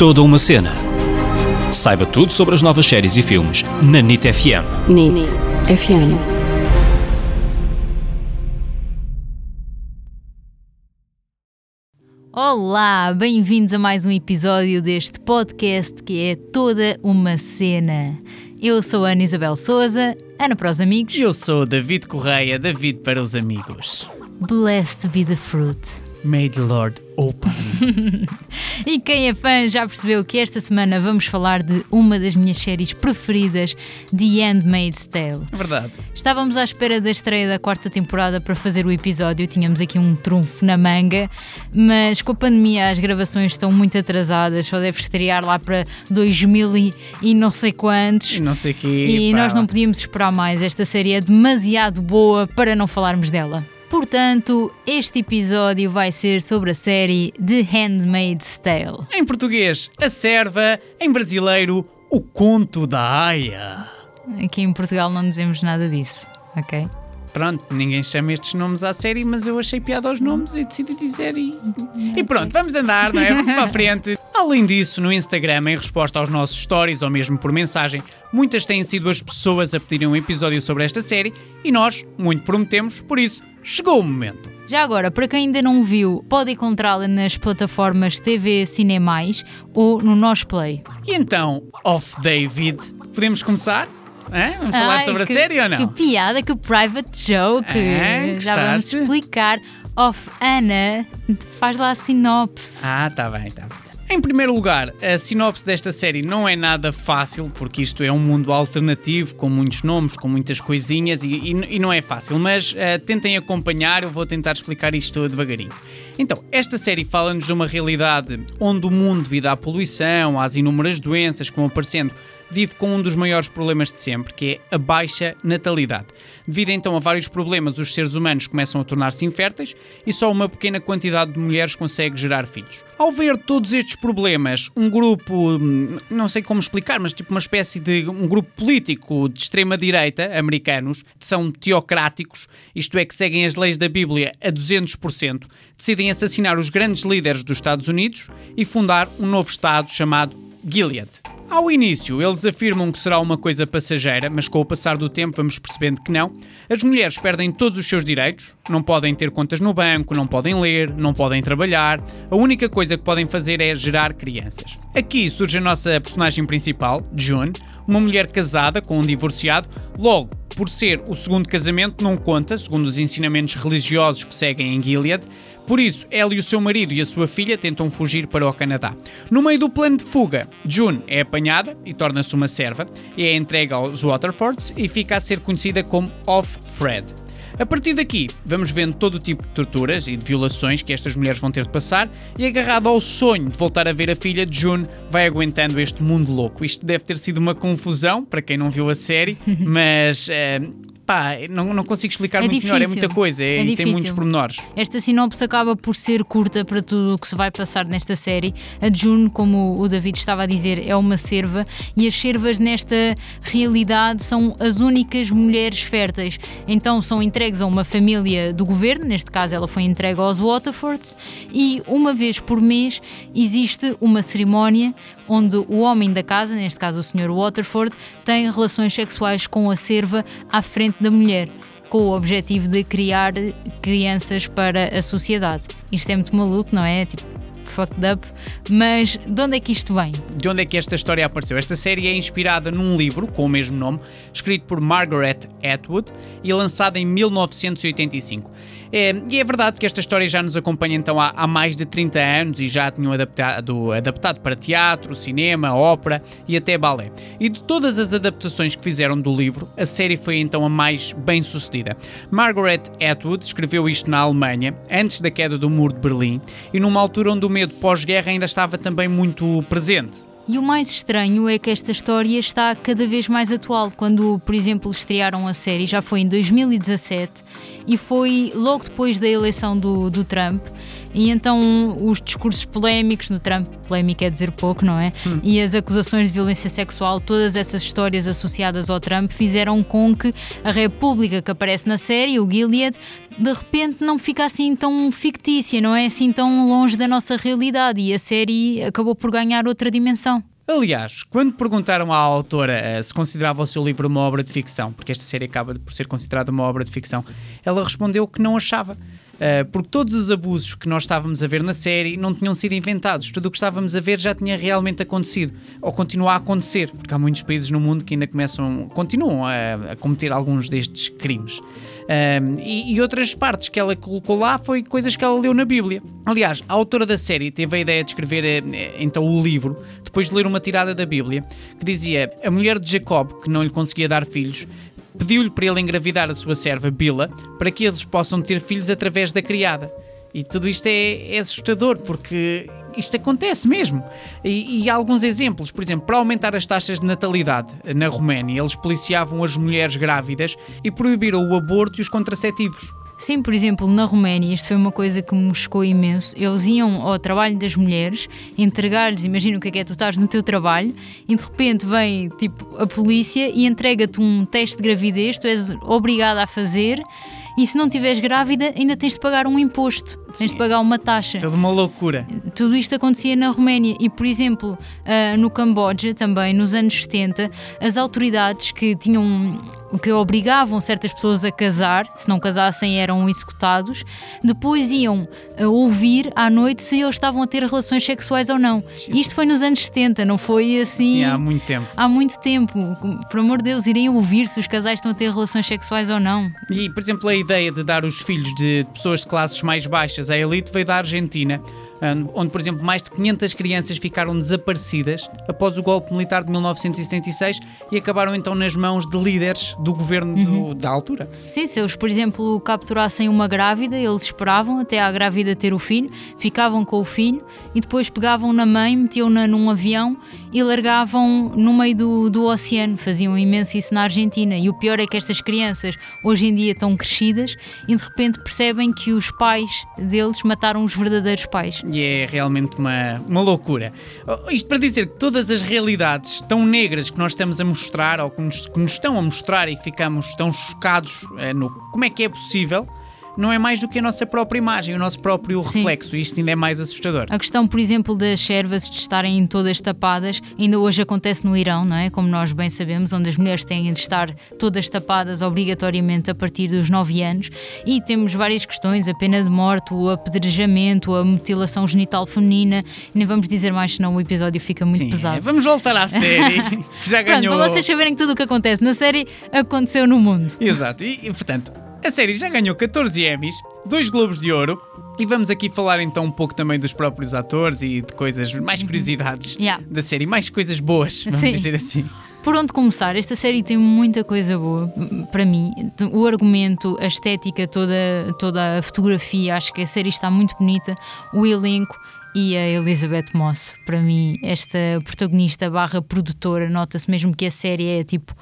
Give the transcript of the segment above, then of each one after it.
Toda uma cena. Saiba tudo sobre as novas séries e filmes na NIT FM. NIT FM. Olá, bem-vindos a mais um episódio deste podcast que é toda uma cena. Eu sou a Ana Isabel Souza, Ana para os amigos. Eu sou David Correia, David para os amigos. Blessed be the fruit. May the Lord open. e quem é fã já percebeu que esta semana vamos falar de uma das minhas séries preferidas, The Handmaid's Tale. Verdade. Estávamos à espera da estreia da quarta temporada para fazer o episódio, tínhamos aqui um trunfo na manga, mas com a pandemia as gravações estão muito atrasadas, só deve estrear lá para 2000 e, e não sei quantos. E não sei quê. E pá. nós não podíamos esperar mais, esta série é demasiado boa para não falarmos dela. Portanto, este episódio vai ser sobre a série The Handmaid's Tale. Em português, a serva. Em brasileiro, o conto da Aya. Aqui em Portugal não dizemos nada disso, ok? Pronto, ninguém chama estes nomes à série, mas eu achei piada aos nomes e decidi dizer e. E pronto, vamos andar, não é? Vamos para a frente. Além disso, no Instagram, em resposta aos nossos stories ou mesmo por mensagem, muitas têm sido as pessoas a pedirem um episódio sobre esta série e nós muito prometemos, por isso, chegou o momento. Já agora, para quem ainda não viu, pode encontrá-la nas plataformas TV Cinemais ou no Nós Play. E então, off David, podemos começar? Hã? Vamos falar Ai, sobre que, a série ou não? Que piada, que private joke. Ah, Já vamos explicar. Off Ana, faz lá a sinopse. Ah, tá bem, tá bem. Em primeiro lugar, a sinopse desta série não é nada fácil, porque isto é um mundo alternativo, com muitos nomes, com muitas coisinhas, e, e- e não é fácil, mas eh, tentem acompanhar, eu vou tentar explicar isto devagarinho. Então, esta série fala-nos de uma realidade onde o mundo, devido à poluição, às inúmeras doenças que vão aparecendo, vive com um dos maiores problemas de sempre, que é a baixa natalidade. Devido então a vários problemas, os seres humanos começam a tornar-se inférteis e só uma pequena quantidade de mulheres consegue gerar filhos. Ao ver todos estes problemas, um grupo, hum, não sei como explicar, mas tipo uma espécie de um grupo político de extrema direita, americanos, que são teocráticos, isto é que seguem as leis da Bíblia a 200%, decidem assassinar os grandes líderes dos Estados Unidos e fundar um novo estado chamado Gilead. Ao início, eles afirmam que será uma coisa passageira, mas com o passar do tempo vamos percebendo que não. As mulheres perdem todos os seus direitos, não podem ter contas no banco, não podem ler, não podem trabalhar. A única coisa que podem fazer é gerar crianças. Aqui surge a nossa personagem principal, June, uma mulher casada com um divorciado, logo por ser o segundo casamento, não conta, segundo os ensinamentos religiosos que seguem em Gilead. Por isso, ela e o seu marido e a sua filha tentam fugir para o Canadá. No meio do plano de fuga, June é apanhada e torna-se uma serva, é entregue aos Waterfords e fica a ser conhecida como Off-Fred. A partir daqui, vamos vendo todo o tipo de torturas e de violações que estas mulheres vão ter de passar e agarrado ao sonho de voltar a ver a filha de June, vai aguentando este mundo louco. Isto deve ter sido uma confusão para quem não viu a série, mas eh, pá, não, não consigo explicar É muito melhor, é difícil. muita coisa é- É tem difícil. muitos pormenores. Esta sinopse acaba por ser curta para tudo o que se vai passar nesta série. A June, como o David estava a dizer, é uma serva e as servas nesta realidade são as únicas mulheres férteis. Então são entregues a uma família do governo, neste caso ela foi entregue aos Waterfords, e uma vez por mês existe uma cerimónia onde o homem da casa, neste caso o Sr. Waterford, tem relações sexuais com a serva à frente da mulher com o objetivo de criar crianças para a sociedade. Isto é muito maluco, não é? Tipo, fucked up. Mas de onde é que isto vem? De onde é que esta história apareceu? Esta série é inspirada num livro com o mesmo nome, escrito por Margaret Atwood e lançado em 1985. É, e é verdade que esta história já nos acompanha então há, há mais de 30 anos e já a tinham adaptado, adaptado para teatro, cinema, ópera e até balé. E de todas as adaptações que fizeram do livro, a série foi então a mais bem sucedida. Margaret Atwood escreveu isto na Alemanha, antes da queda do Muro de Berlim, e numa altura onde o medo pós-guerra ainda estava também muito presente. E o mais estranho é que esta história está cada vez mais atual. Quando, por exemplo, estrearam a série, já foi em 2017 e foi logo depois da eleição do, do Trump. E então os discursos polémicos do Trump, polémico é dizer pouco, não é? Hum. E as acusações de violência sexual, todas essas histórias associadas ao Trump fizeram com que a República que aparece na série, o Gilead, de repente não fica assim tão fictícia, não é assim tão longe da nossa realidade e a série acabou por ganhar outra dimensão. Aliás, quando perguntaram à autora uh, se considerava o seu livro uma obra de ficção, porque esta série acaba por ser considerada uma obra de ficção, ela respondeu que não achava. Uh, porque todos os abusos que nós estávamos a ver na série não tinham sido inventados. Tudo o que estávamos a ver já tinha realmente acontecido. Ou continua a acontecer, porque há muitos países no mundo que ainda começam, continuam a, a cometer alguns destes crimes. Uh, e, e, outras partes que ela colocou lá foi coisas que ela leu na Bíblia. Aliás, a autora da série teve a ideia de escrever uh, então o livro depois de ler uma tirada da Bíblia que dizia: A mulher de Jacob, que não lhe conseguia dar filhos, pediu-lhe para ele engravidar a sua serva Bila para que eles possam ter filhos através da criada. E tudo isto é, é assustador porque isto acontece mesmo. E, e, alguns exemplos, por exemplo, para aumentar as taxas de natalidade na Roménia, eles policiavam as mulheres grávidas e proibiram o aborto e os contraceptivos. Sim, por exemplo, na Roménia, isto foi uma coisa que me chocou imenso. Eles iam ao trabalho das mulheres, entregar-lhes, imagina o que é que é, tu estás no teu trabalho e de repente vem tipo a polícia e entrega-te um teste de gravidez, tu és obrigada a fazer e se não estiveres grávida, ainda tens de pagar um imposto, tens de pagar uma taxa. Tudo uma loucura. Tudo isto acontecia na Roménia e, por exemplo, uh, no Camboja, também nos anos 70, as autoridades que tinham que obrigavam certas pessoas a casar, se não casassem eram executados, depois iam a ouvir à noite se eles estavam a ter relações sexuais ou não. Isto foi nos anos 70, não foi assim. Sim, há muito tempo. Há muito tempo. Por amor de Deus, irem ouvir se os casais estão a ter relações sexuais ou não. E, por exemplo, a ideia de dar os filhos de pessoas de classes mais baixas à elite veio da Argentina onde, por exemplo, mais de 500 crianças ficaram desaparecidas após o golpe militar de 1976 e acabaram então nas mãos de líderes do governo uhum. do, da altura. Sim, se eles, por exemplo, capturassem uma grávida, eles esperavam até a grávida ter o filho, ficavam com o filho e depois pegavam na mãe, metiam-na num avião e largavam no meio do, do oceano. Faziam imenso isso na Argentina. E o pior é que estas crianças hoje em dia estão crescidas e de repente percebem que os pais deles mataram os verdadeiros pais e é realmente uma, uma loucura. Oh, isto para dizer que todas as realidades tão negras que nós estamos a mostrar, ou que nos, que nos estão a mostrar e que ficamos tão chocados é, no como é que é possível, não é mais do que a nossa própria imagem, o nosso próprio Sim. reflexo, e isto ainda é mais assustador. A questão, por exemplo, das servas de estarem todas tapadas, ainda hoje acontece no Irão, não é? Como nós bem sabemos, onde as mulheres têm de estar todas tapadas obrigatoriamente a partir dos 9 anos, e temos várias questões: a pena de morte, o apedrejamento, a mutilação genital feminina, nem vamos dizer mais, senão o episódio fica muito Sim, pesado. Vamos voltar à série, que já ganhou. Pronto, para vocês saberem tudo o que acontece na série, aconteceu no mundo. Exato, e, e portanto a série já ganhou 14 Emmys, 2 Globos de Ouro e vamos aqui falar então um pouco também dos próprios atores e de coisas, mais curiosidades yeah. da série, mais coisas boas, vamos Sim. dizer assim. Por onde começar? Esta série tem muita coisa boa para mim. O argumento, a estética, toda, toda a fotografia, acho que a série está muito bonita. O elenco e a Elizabeth Moss. Para mim, esta protagonista barra produtora, nota-se mesmo que a série é tipo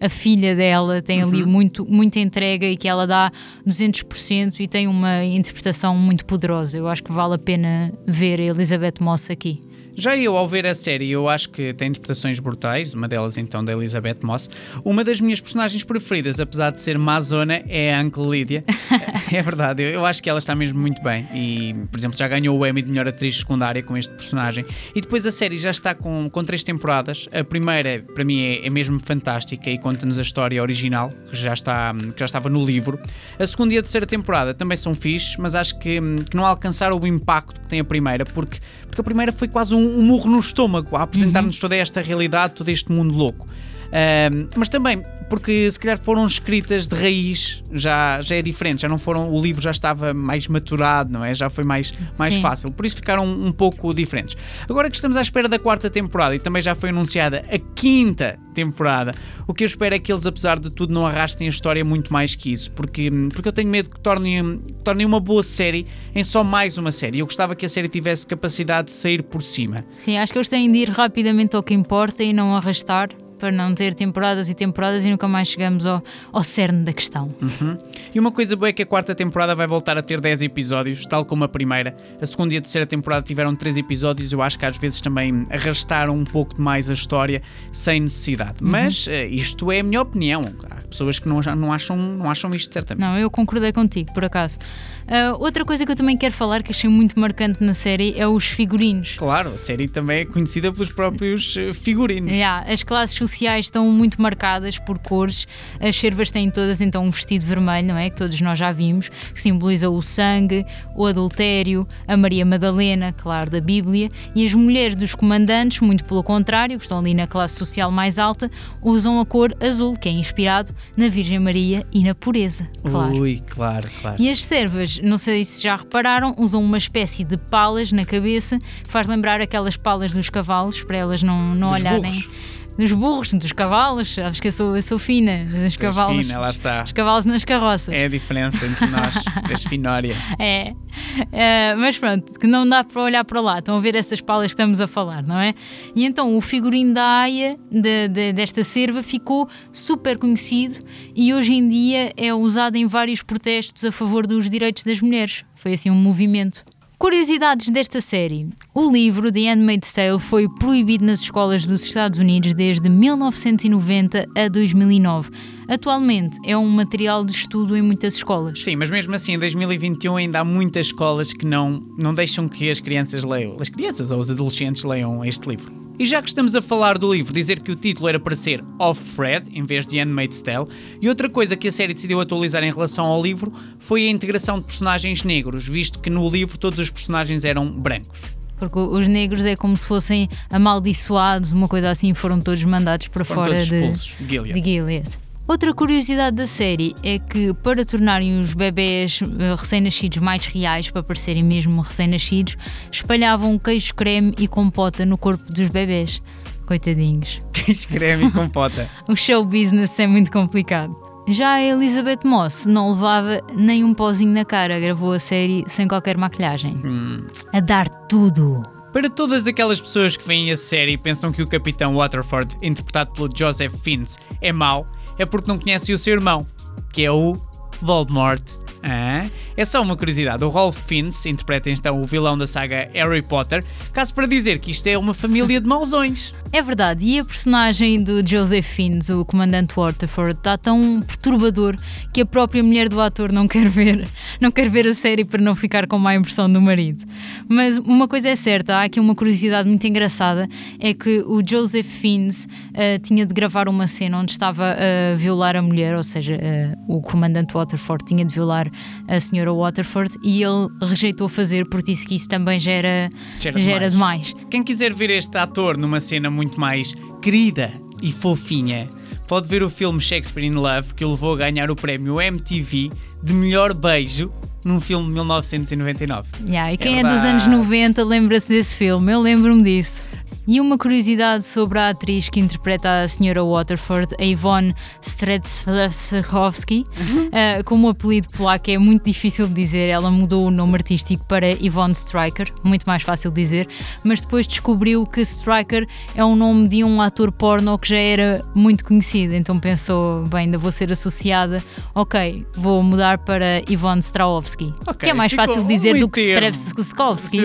a filha dela tem ali uhum. muito, muita entrega e que ela dá 200% e tem uma interpretação muito poderosa. Eu acho que vale a pena ver a Elizabeth Moss aqui. Já eu, ao ver a série, eu acho que tem interpretações brutais, uma delas então da Elizabeth Moss. Uma das minhas personagens preferidas, apesar de ser Mazona, é a Uncle Lydia. é verdade, eu acho que ela está mesmo muito bem. E, por exemplo, já ganhou o Emmy de melhor atriz secundária com este personagem. E depois a série já está com, com três temporadas. A primeira, para mim, é, é mesmo fantástica e conta-nos a história original, que já, está, que já estava no livro. A segunda e a terceira temporada também são fixes, mas acho que, que não alcançaram o impacto que tem a primeira, porque, porque a primeira foi quase um um, murro no estômago a apresentar-nos uhum. toda esta realidade, todo este mundo louco. Uh, mas também porque se calhar foram escritas de raiz, já, já é diferente, já não foram, o livro já estava mais maturado, não é? Já foi mais, mais fácil, por isso ficaram um, um pouco diferentes. Agora que estamos à espera da quarta temporada e também já foi anunciada a quinta temporada, o que eu espero é que eles, apesar de tudo, não arrastem a história muito mais que isso, porque, porque eu tenho medo que tornem, tornem uma boa série em só mais uma série. Eu gostava que a série tivesse capacidade de sair por cima. Sim, acho que eles têm de ir rapidamente ao que importa e não arrastar para não ter temporadas e temporadas e nunca mais chegamos ao, ao cerne da questão. Uhum. E uma coisa boa é que a quarta temporada vai voltar a ter 10 episódios, tal como a primeira. A segunda e a terceira temporada tiveram 3 episódios, eu acho que às vezes também arrastaram um pouco mais a história sem necessidade. Uhum. Mas uh, isto é a minha opinião. Há pessoas que não, não, acham, não acham isto certamente. Não, eu concordei contigo, por acaso. Uh, outra coisa que eu também quero falar, que achei muito marcante na série, é os figurinos. Claro, a série também é conhecida pelos próprios eh, figurinos. Yeah, as classes sociais estão muito marcadas por cores. As servas têm todas então um vestido vermelho, não é? Que todos nós já vimos, que simboliza o sangue, o adultério, a Maria Madalena, claro, da Bíblia. E as mulheres dos comandantes, muito pelo contrário, que estão ali na classe social mais alta, usam a cor azul, que é inspirado na Virgem Maria e na pureza. Claro. Ui, claro, claro. E as servas, não sei se já repararam, usam uma espécie de palas na cabeça que faz lembrar aquelas palas dos cavalos para elas não, não olharem. Burros dos burros, dos cavalos. Acho que eu sou, eu sou fina. Dos cavalos. Fina, lá está. Os cavalos nas carroças. É a diferença entre nós, das finória. É. Uh, mas pronto, que não dá para olhar para lá. Estão a ver essas palas que estamos a falar, não é? E então o figurino da Aia, de, de, desta serva, ficou super conhecido e hoje em dia é usado em vários protestos a favor dos direitos das mulheres. Foi assim um movimento. Curiosidades desta série. O livro The Handmaid's Tale foi proibido nas escolas dos Estados Unidos desde 1990 a 2009. Atualmente é um material de estudo em muitas escolas. Sim, mas mesmo assim, em 2021 ainda há muitas escolas que não, não deixam que as crianças leiam, as crianças ou os adolescentes leiam este livro. E já que estamos a falar do livro, dizer que o título era para ser Of Fred, em vez de Handmaid's Tale, e outra coisa que a série decidiu atualizar em relação ao livro foi a integração de personagens negros, visto que no livro todos os personagens eram brancos. Porque os negros é como se fossem amaldiçoados, uma coisa assim, foram todos mandados para foram fora todos de, expulsos. Gilead. de Gilead. Outra curiosidade da série é que, para tornarem os bebés eh, recém-nascidos mais reais, para parecerem mesmo recém-nascidos, espalhavam queijo creme e compota no corpo dos bebés. Coitadinhos. Queijo creme e compota. o show business é muito complicado. Já a Elizabeth Moss não levava nem um pozinho na cara, gravou a série sem qualquer maquilhagem. Hum. A dar tudo. Para todas aquelas pessoas que veem a série e pensam que o Capitão Waterford, interpretado pelo Joseph Fiennes, é mau, é porque não conhecem o seu irmão, que é o Voldemort. Ah, é só uma curiosidade. O Rolf Fiennes interpreta então o vilão da saga Harry Potter, caso para dizer que isto é uma família de mausões. É verdade, e a personagem do Joseph Fiennes, o comandante Waterford, está tão perturbador que a própria mulher do ator não quer ver, não quer ver a série para não ficar com má impressão do marido. Mas uma coisa é certa, há aqui uma curiosidade muito engraçada, é que o Joseph Fiennes uh, tinha de gravar uma cena onde estava a violar a mulher, ou seja, uh, o comandante Waterford tinha de violar a senhora Waterford e ele rejeitou fazer porque disse que isso também já era, já era, já era demais. demais. Quem quiser ver este ator numa cena muito muito mais querida e fofinha. Pode ver o filme Shakespeare in Love, que o levou a ganhar o prémio MTV de melhor beijo num filme de 1999. Yeah, e quem é, é dos anos 90 lembra-se desse filme? Eu lembro-me disso. E uma curiosidade sobre a atriz que interpreta a senhora Waterford, a Yvonne Stredzkowski, uhum. uh, como o apelido polaco é muito difícil de dizer, ela mudou o nome artístico para Yvonne Striker, muito mais fácil de dizer, mas depois descobriu que Striker é o nome de um ator porno que já era muito conhecido, então pensou, bem, ainda vou ser associada, ok, vou mudar para Yvonne Strahovski, okay, que é mais fácil de dizer do que Stredzkowski.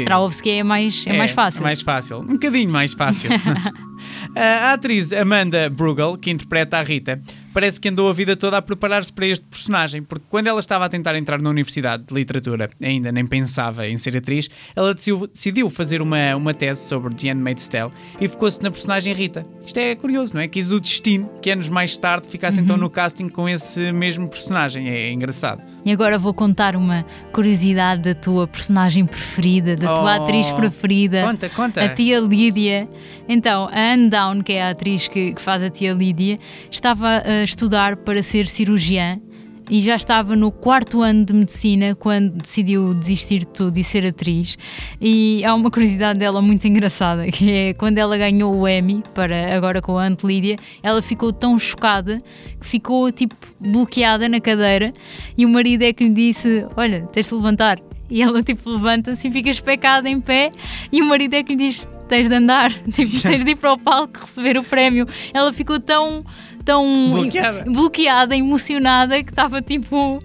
Strahovski é mais, é, é mais fácil. É mais fácil fácil, um bocadinho mais fácil. a atriz Amanda Brugel, que interpreta a Rita, parece que andou a vida toda a preparar-se para este personagem, porque quando ela estava a tentar entrar na Universidade de Literatura, ainda nem pensava em ser atriz, ela decidiu fazer uma, uma tese sobre The Handmaid's Tale e ficou-se na personagem Rita. Isto é curioso, não é? Quis o destino que anos mais tarde ficasse então uhum. então no casting com esse mesmo personagem. É, é engraçado. E agora vou contar uma curiosidade da tua personagem preferida, da tua Oh, atriz preferida. Conta, conta. A tia Lídia. Então, a Anne Down, que é a atriz que, que faz a tia Lídia, estava estudar para ser cirurgiã e já estava no quarto ano de medicina quando decidiu desistir de tudo e ser atriz. E há uma curiosidade dela muito engraçada, que é quando ela ganhou o Emmy, para agora com a Aunt Lídia, ela ficou tão chocada que ficou tipo bloqueada na cadeira e o marido é que lhe disse: Olha, tens de levantar. E ela tipo levanta-se e fica especada em pé e o marido é que lhe diz tens de andar, tipo, tens de ir para o palco receber o prémio. Ela ficou tão, tão Bloqueada. bloqueada, emocionada que estava tipo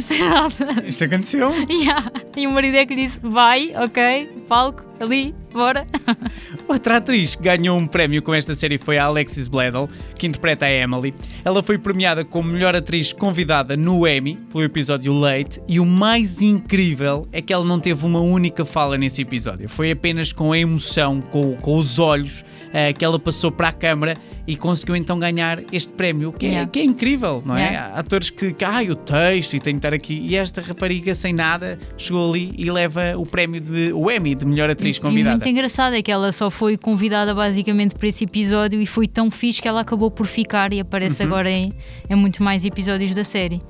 sem nada. Isto aconteceu. Yeah. E o marido é que disse vai, ok, palco, ali, bora. Outra atriz que ganhou um prémio com esta série foi a Alexis Bledel, que interpreta a Emily. Ela foi premiada como melhor atriz convidada no Emmy, pelo episódio Late, e o mais incrível é que ela não teve uma única fala nesse episódio. Foi apenas com a emoção, com, com os olhos, eh, que ela passou para a câmara e conseguiu então ganhar este prémio, que é, Yeah. que é incrível, não é? Yeah. Há atores que, que ai, o texto e tenho que estar aqui. E esta rapariga sem nada chegou ali e leva o prémio de o Emmy de melhor atriz E convidada. muito engraçado é que ela só foi convidada basicamente para esse episódio e foi tão fixe que ela acabou por ficar e aparece Uhum. agora em, em muito mais episódios da série.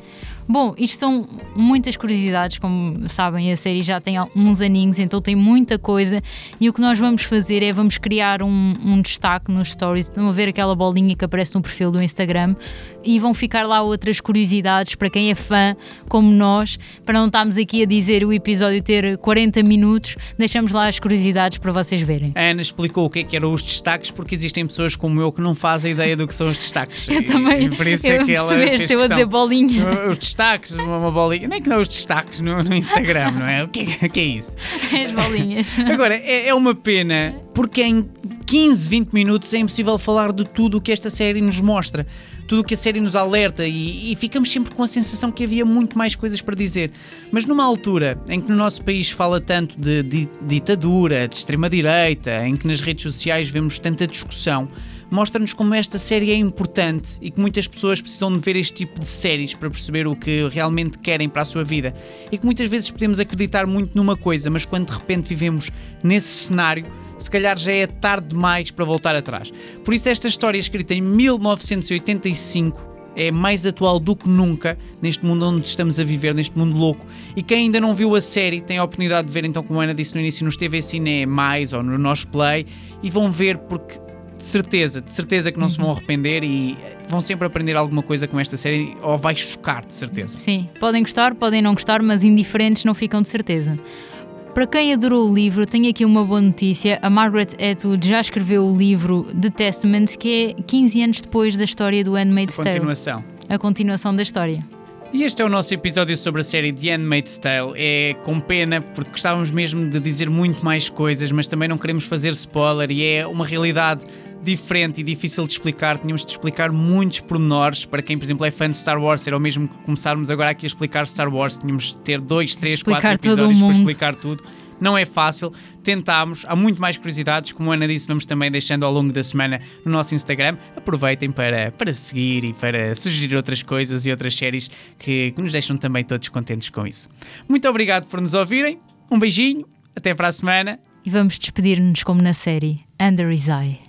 Bom, isto são muitas curiosidades, como sabem, a série já tem uns aninhos, então tem muita coisa. E o que nós vamos fazer é vamos criar um, um destaque nos stories. Vão ver aquela bolinha que aparece no perfil do Instagram e vão ficar lá outras curiosidades para quem é fã, como nós, para não estarmos aqui a dizer o episódio ter 40 minutos, deixamos lá as curiosidades para vocês verem. A Ana explicou o que é que eram os destaques, porque existem pessoas como eu que não fazem ideia do que são os destaques. Eu E- também. E por isso eu é que ela percebeste, eu a dizer bolinha. Os destaques, uma, uma bolinha. Nem que não os destaques no, no Instagram, não é? O que, é- que é isso? As bolinhas. Agora, é, é uma pena porque em 15, 20 minutos é impossível falar de tudo o que esta série nos mostra. Tudo o que a série nos alerta e, e ficamos sempre com a sensação que havia muito mais coisas para dizer. Mas numa altura em que no nosso país fala tanto de, di- ditadura, de extrema-direita, em que nas redes sociais vemos tanta discussão, mostra-nos como esta série é importante e que muitas pessoas precisam de ver este tipo de séries para perceber o que realmente querem para a sua vida. E que muitas vezes podemos acreditar muito numa coisa, mas quando de repente vivemos nesse cenário, se calhar já é tarde demais para voltar atrás. Por isso, esta história escrita em 1985 é mais atual do que nunca neste mundo onde estamos a viver, neste mundo louco. E quem ainda não viu a série tem a oportunidade de ver, então, como a Ana disse no início, nos TV Cine Mais ou no Nós Play e vão ver porque de certeza, de certeza que não se vão arrepender e vão sempre aprender alguma coisa com esta série ou vai chocar, de certeza. Sim, podem gostar, podem não gostar, mas indiferentes não ficam de certeza. Para quem adorou o livro, tenho aqui uma boa notícia. A Margaret Atwood já escreveu o livro The Testament, que é 15 anos depois da história do Handmaid's Tale. Continuação. A continuação da história. E este é o nosso episódio sobre a série The Handmaid's Tale. É com pena, porque gostávamos mesmo de dizer muito mais coisas, mas também não queremos fazer spoiler e é uma realidade diferente e difícil de explicar. Tínhamos de explicar muitos pormenores. Para quem, por exemplo, é fã de Star Wars, era o mesmo que começarmos agora aqui a explicar Star Wars. Tínhamos de ter dois, três, Explicar quatro episódios para explicar tudo. Não é fácil, tentámos, há muito mais curiosidades, como a Ana disse, vamos também deixando ao longo da semana no nosso Instagram. Aproveitem para, para seguir e para sugerir outras coisas e outras séries que, que nos deixam também todos contentes com isso. Muito obrigado por nos ouvirem, um beijinho, até para a semana. E vamos despedir-nos como na série Under His Eye.